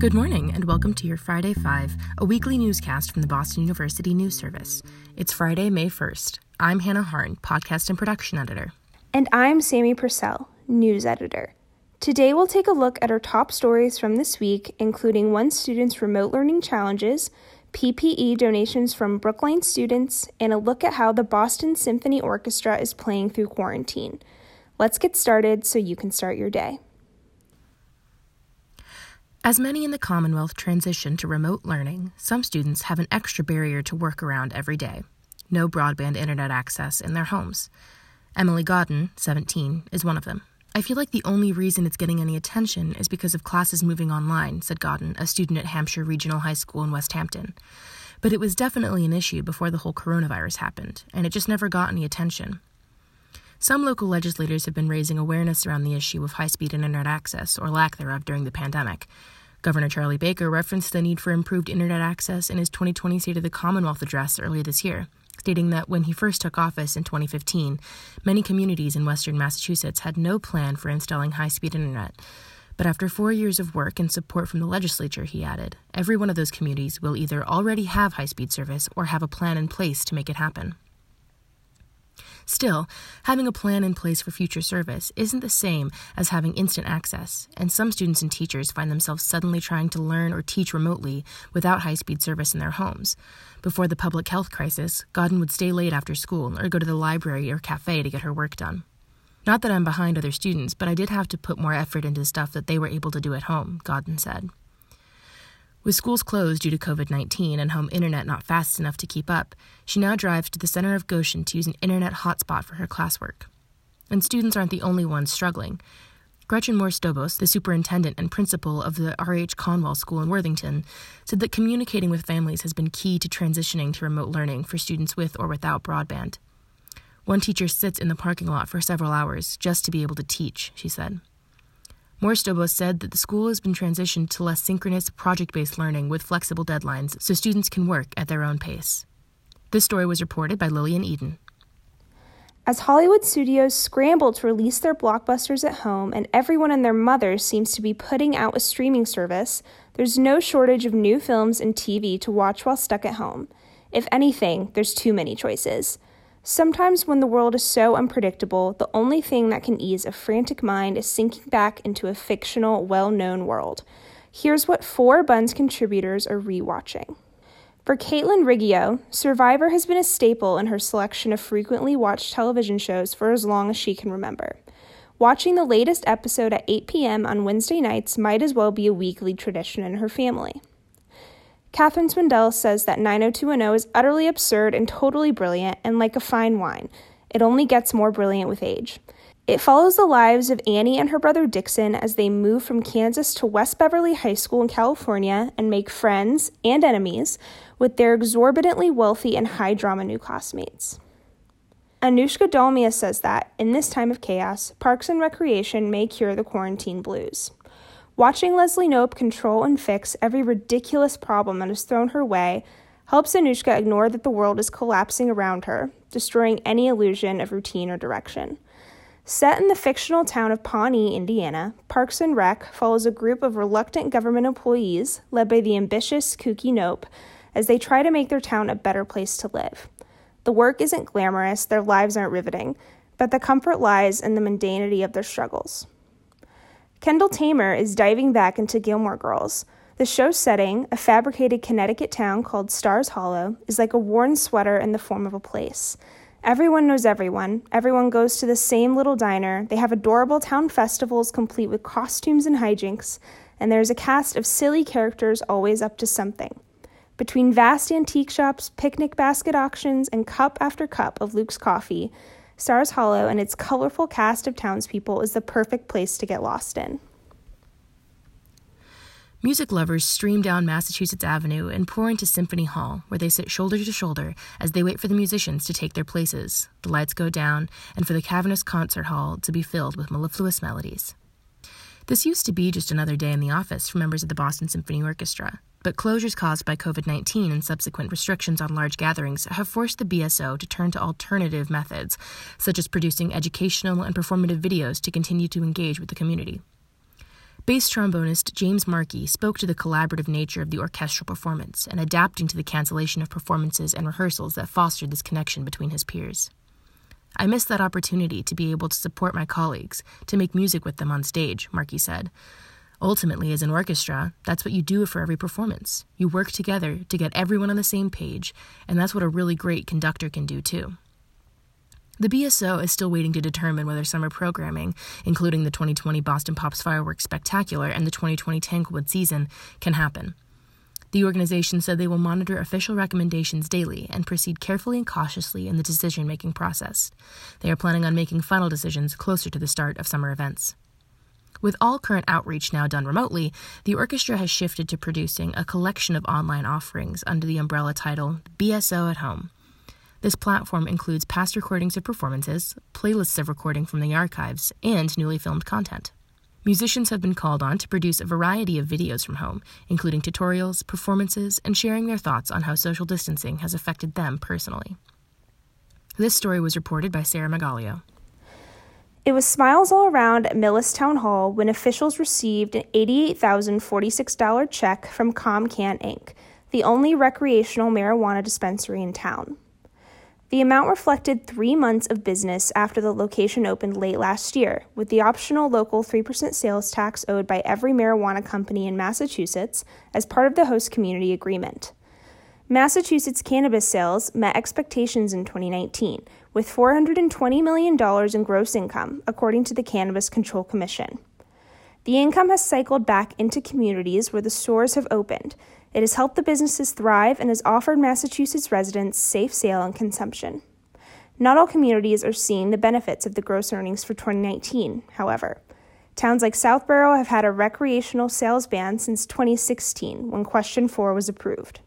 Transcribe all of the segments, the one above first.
Good morning, and welcome to your Friday Five, a weekly newscast from the Boston University News Service. It's Friday, May 1st. I'm Hannah Harn, podcast and production editor. And I'm Sammy Purcell, news editor. Today we'll take a look at our top stories from this week, including one student's remote learning challenges, PPE donations from Brookline students, and a look at how the Boston Symphony Orchestra is playing through quarantine. Let's get started so you can start your day. As many in the Commonwealth transition to remote learning, some students have an extra barrier to work around every day no broadband internet access in their homes. Emily Godden, 17, is one of them. I feel like the only reason it's getting any attention is because of classes moving online, said Godden, a student at Hampshire Regional High School in Westhampton. But it was definitely an issue before the whole coronavirus happened, and it just never got any attention. Some local legislators have been raising awareness around the issue of high speed internet access, or lack thereof, during the pandemic. Governor Charlie Baker referenced the need for improved internet access in his 2020 State of the Commonwealth address earlier this year, stating that when he first took office in 2015, many communities in western Massachusetts had no plan for installing high speed internet. But after four years of work and support from the legislature, he added, every one of those communities will either already have high speed service or have a plan in place to make it happen. Still, having a plan in place for future service isn't the same as having instant access, and some students and teachers find themselves suddenly trying to learn or teach remotely without high speed service in their homes. Before the public health crisis, Godden would stay late after school or go to the library or cafe to get her work done. Not that I'm behind other students, but I did have to put more effort into stuff that they were able to do at home, Godden said. With schools closed due to COVID 19 and home internet not fast enough to keep up, she now drives to the center of Goshen to use an internet hotspot for her classwork. And students aren't the only ones struggling. Gretchen Moore Stobos, the superintendent and principal of the R.H. Conwell School in Worthington, said that communicating with families has been key to transitioning to remote learning for students with or without broadband. One teacher sits in the parking lot for several hours just to be able to teach, she said. Morstobo said that the school has been transitioned to less synchronous, project based learning with flexible deadlines so students can work at their own pace. This story was reported by Lillian Eden. As Hollywood studios scramble to release their blockbusters at home and everyone and their mother seems to be putting out a streaming service, there's no shortage of new films and TV to watch while stuck at home. If anything, there's too many choices. Sometimes, when the world is so unpredictable, the only thing that can ease a frantic mind is sinking back into a fictional, well known world. Here's what four Buns contributors are rewatching. For Caitlin Riggio, Survivor has been a staple in her selection of frequently watched television shows for as long as she can remember. Watching the latest episode at 8 p.m. on Wednesday nights might as well be a weekly tradition in her family. Catherine Swindell says that 90210 is utterly absurd and totally brilliant, and like a fine wine, it only gets more brilliant with age. It follows the lives of Annie and her brother Dixon as they move from Kansas to West Beverly High School in California and make friends and enemies with their exorbitantly wealthy and high drama new classmates. Anushka Dalmia says that, in this time of chaos, parks and recreation may cure the quarantine blues. Watching Leslie Knope control and fix every ridiculous problem that is thrown her way helps Anushka ignore that the world is collapsing around her, destroying any illusion of routine or direction. Set in the fictional town of Pawnee, Indiana, Parks and Rec follows a group of reluctant government employees led by the ambitious Kooky Knope as they try to make their town a better place to live. The work isn't glamorous, their lives aren't riveting, but the comfort lies in the mundanity of their struggles. Kendall Tamer is diving back into Gilmore Girls. The show's setting, a fabricated Connecticut town called Stars Hollow, is like a worn sweater in the form of a place. Everyone knows everyone. Everyone goes to the same little diner. They have adorable town festivals complete with costumes and hijinks, and there's a cast of silly characters always up to something. Between vast antique shops, picnic basket auctions, and cup after cup of Luke's coffee, Stars Hollow and its colorful cast of townspeople is the perfect place to get lost in. Music lovers stream down Massachusetts Avenue and pour into Symphony Hall, where they sit shoulder to shoulder as they wait for the musicians to take their places, the lights go down, and for the cavernous concert hall to be filled with mellifluous melodies. This used to be just another day in the office for members of the Boston Symphony Orchestra, but closures caused by COVID 19 and subsequent restrictions on large gatherings have forced the BSO to turn to alternative methods, such as producing educational and performative videos to continue to engage with the community. Bass trombonist James Markey spoke to the collaborative nature of the orchestral performance and adapting to the cancellation of performances and rehearsals that fostered this connection between his peers. I missed that opportunity to be able to support my colleagues, to make music with them on stage, Markey said. Ultimately, as an orchestra, that's what you do for every performance. You work together to get everyone on the same page, and that's what a really great conductor can do too. The BSO is still waiting to determine whether summer programming, including the 2020 Boston Pops Fireworks Spectacular and the 2020 Tanglewood season, can happen. The organization said they will monitor official recommendations daily and proceed carefully and cautiously in the decision making process. They are planning on making final decisions closer to the start of summer events. With all current outreach now done remotely, the orchestra has shifted to producing a collection of online offerings under the umbrella title BSO at Home. This platform includes past recordings of performances, playlists of recording from the archives, and newly filmed content. Musicians have been called on to produce a variety of videos from home, including tutorials, performances, and sharing their thoughts on how social distancing has affected them personally. This story was reported by Sarah Magalio. It was smiles all around at Millis Town Hall when officials received an $88,046 check from ComCan Inc., the only recreational marijuana dispensary in town. The amount reflected three months of business after the location opened late last year, with the optional local 3% sales tax owed by every marijuana company in Massachusetts as part of the host community agreement. Massachusetts cannabis sales met expectations in 2019, with $420 million in gross income, according to the Cannabis Control Commission. The income has cycled back into communities where the stores have opened, it has helped the businesses thrive and has offered Massachusetts residents safe sale and consumption. Not all communities are seeing the benefits of the gross earnings for 2019, however. Towns like Southborough have had a recreational sales ban since 2016 when Question 4 was approved.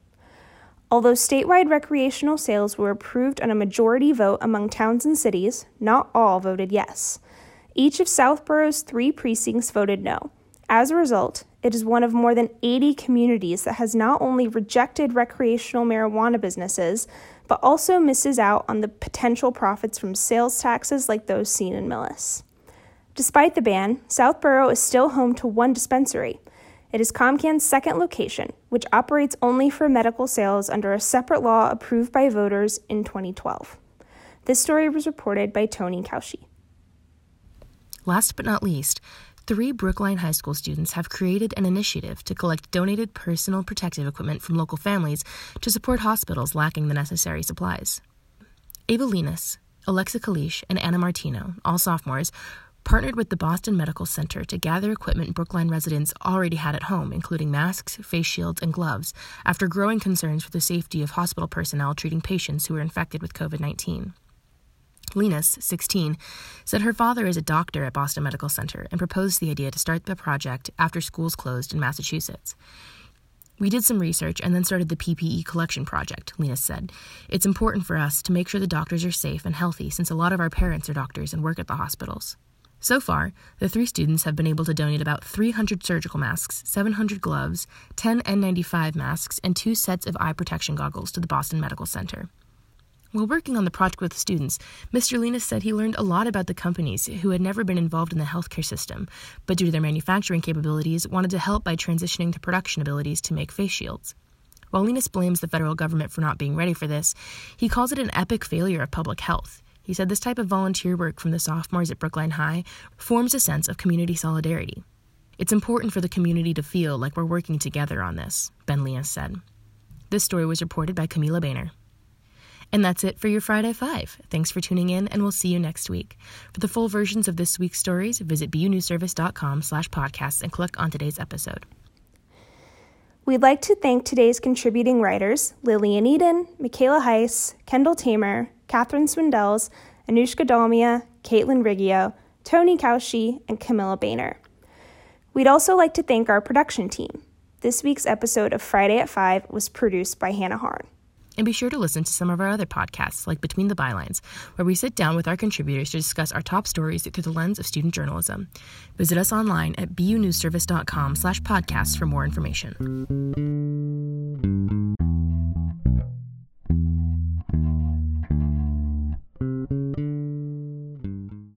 Although statewide recreational sales were approved on a majority vote among towns and cities, not all voted yes. Each of Southborough's three precincts voted no. As a result, it is one of more than 80 communities that has not only rejected recreational marijuana businesses, but also misses out on the potential profits from sales taxes like those seen in Millis. Despite the ban, Southborough is still home to one dispensary. It is ComCan's second location, which operates only for medical sales under a separate law approved by voters in 2012. This story was reported by Tony Kaushi. Last but not least, three Brookline High School students have created an initiative to collect donated personal protective equipment from local families to support hospitals lacking the necessary supplies. Ava Linus, Alexa Kalish, and Anna Martino, all sophomores, partnered with the Boston Medical Center to gather equipment Brookline residents already had at home, including masks, face shields, and gloves, after growing concerns for the safety of hospital personnel treating patients who were infected with COVID 19. Linus, 16, said her father is a doctor at Boston Medical Center and proposed the idea to start the project after schools closed in Massachusetts. We did some research and then started the PPE collection project, Linus said. It's important for us to make sure the doctors are safe and healthy since a lot of our parents are doctors and work at the hospitals. So far, the three students have been able to donate about 300 surgical masks, 700 gloves, 10 N95 masks, and two sets of eye protection goggles to the Boston Medical Center. While working on the project with the students, Mr. Linus said he learned a lot about the companies who had never been involved in the healthcare system, but due to their manufacturing capabilities, wanted to help by transitioning to production abilities to make face shields. While Linus blames the federal government for not being ready for this, he calls it an epic failure of public health. He said this type of volunteer work from the sophomores at Brookline High forms a sense of community solidarity. It's important for the community to feel like we're working together on this, Ben Linus said. This story was reported by Camila Boehner. And that's it for your Friday Five. Thanks for tuning in, and we'll see you next week. For the full versions of this week's stories, visit bunewsservice.com slash podcasts and click on today's episode. We'd like to thank today's contributing writers, Lillian Eden, Michaela Heiss, Kendall Tamer, Catherine Swindells, Anushka Dalmia, Caitlin Riggio, Tony Kaushi, and Camilla Boehner. We'd also like to thank our production team. This week's episode of Friday at 5 was produced by Hannah Harn. And be sure to listen to some of our other podcasts, like Between the Bylines, where we sit down with our contributors to discuss our top stories through the lens of student journalism. Visit us online at bunewsservice.com slash podcasts for more information.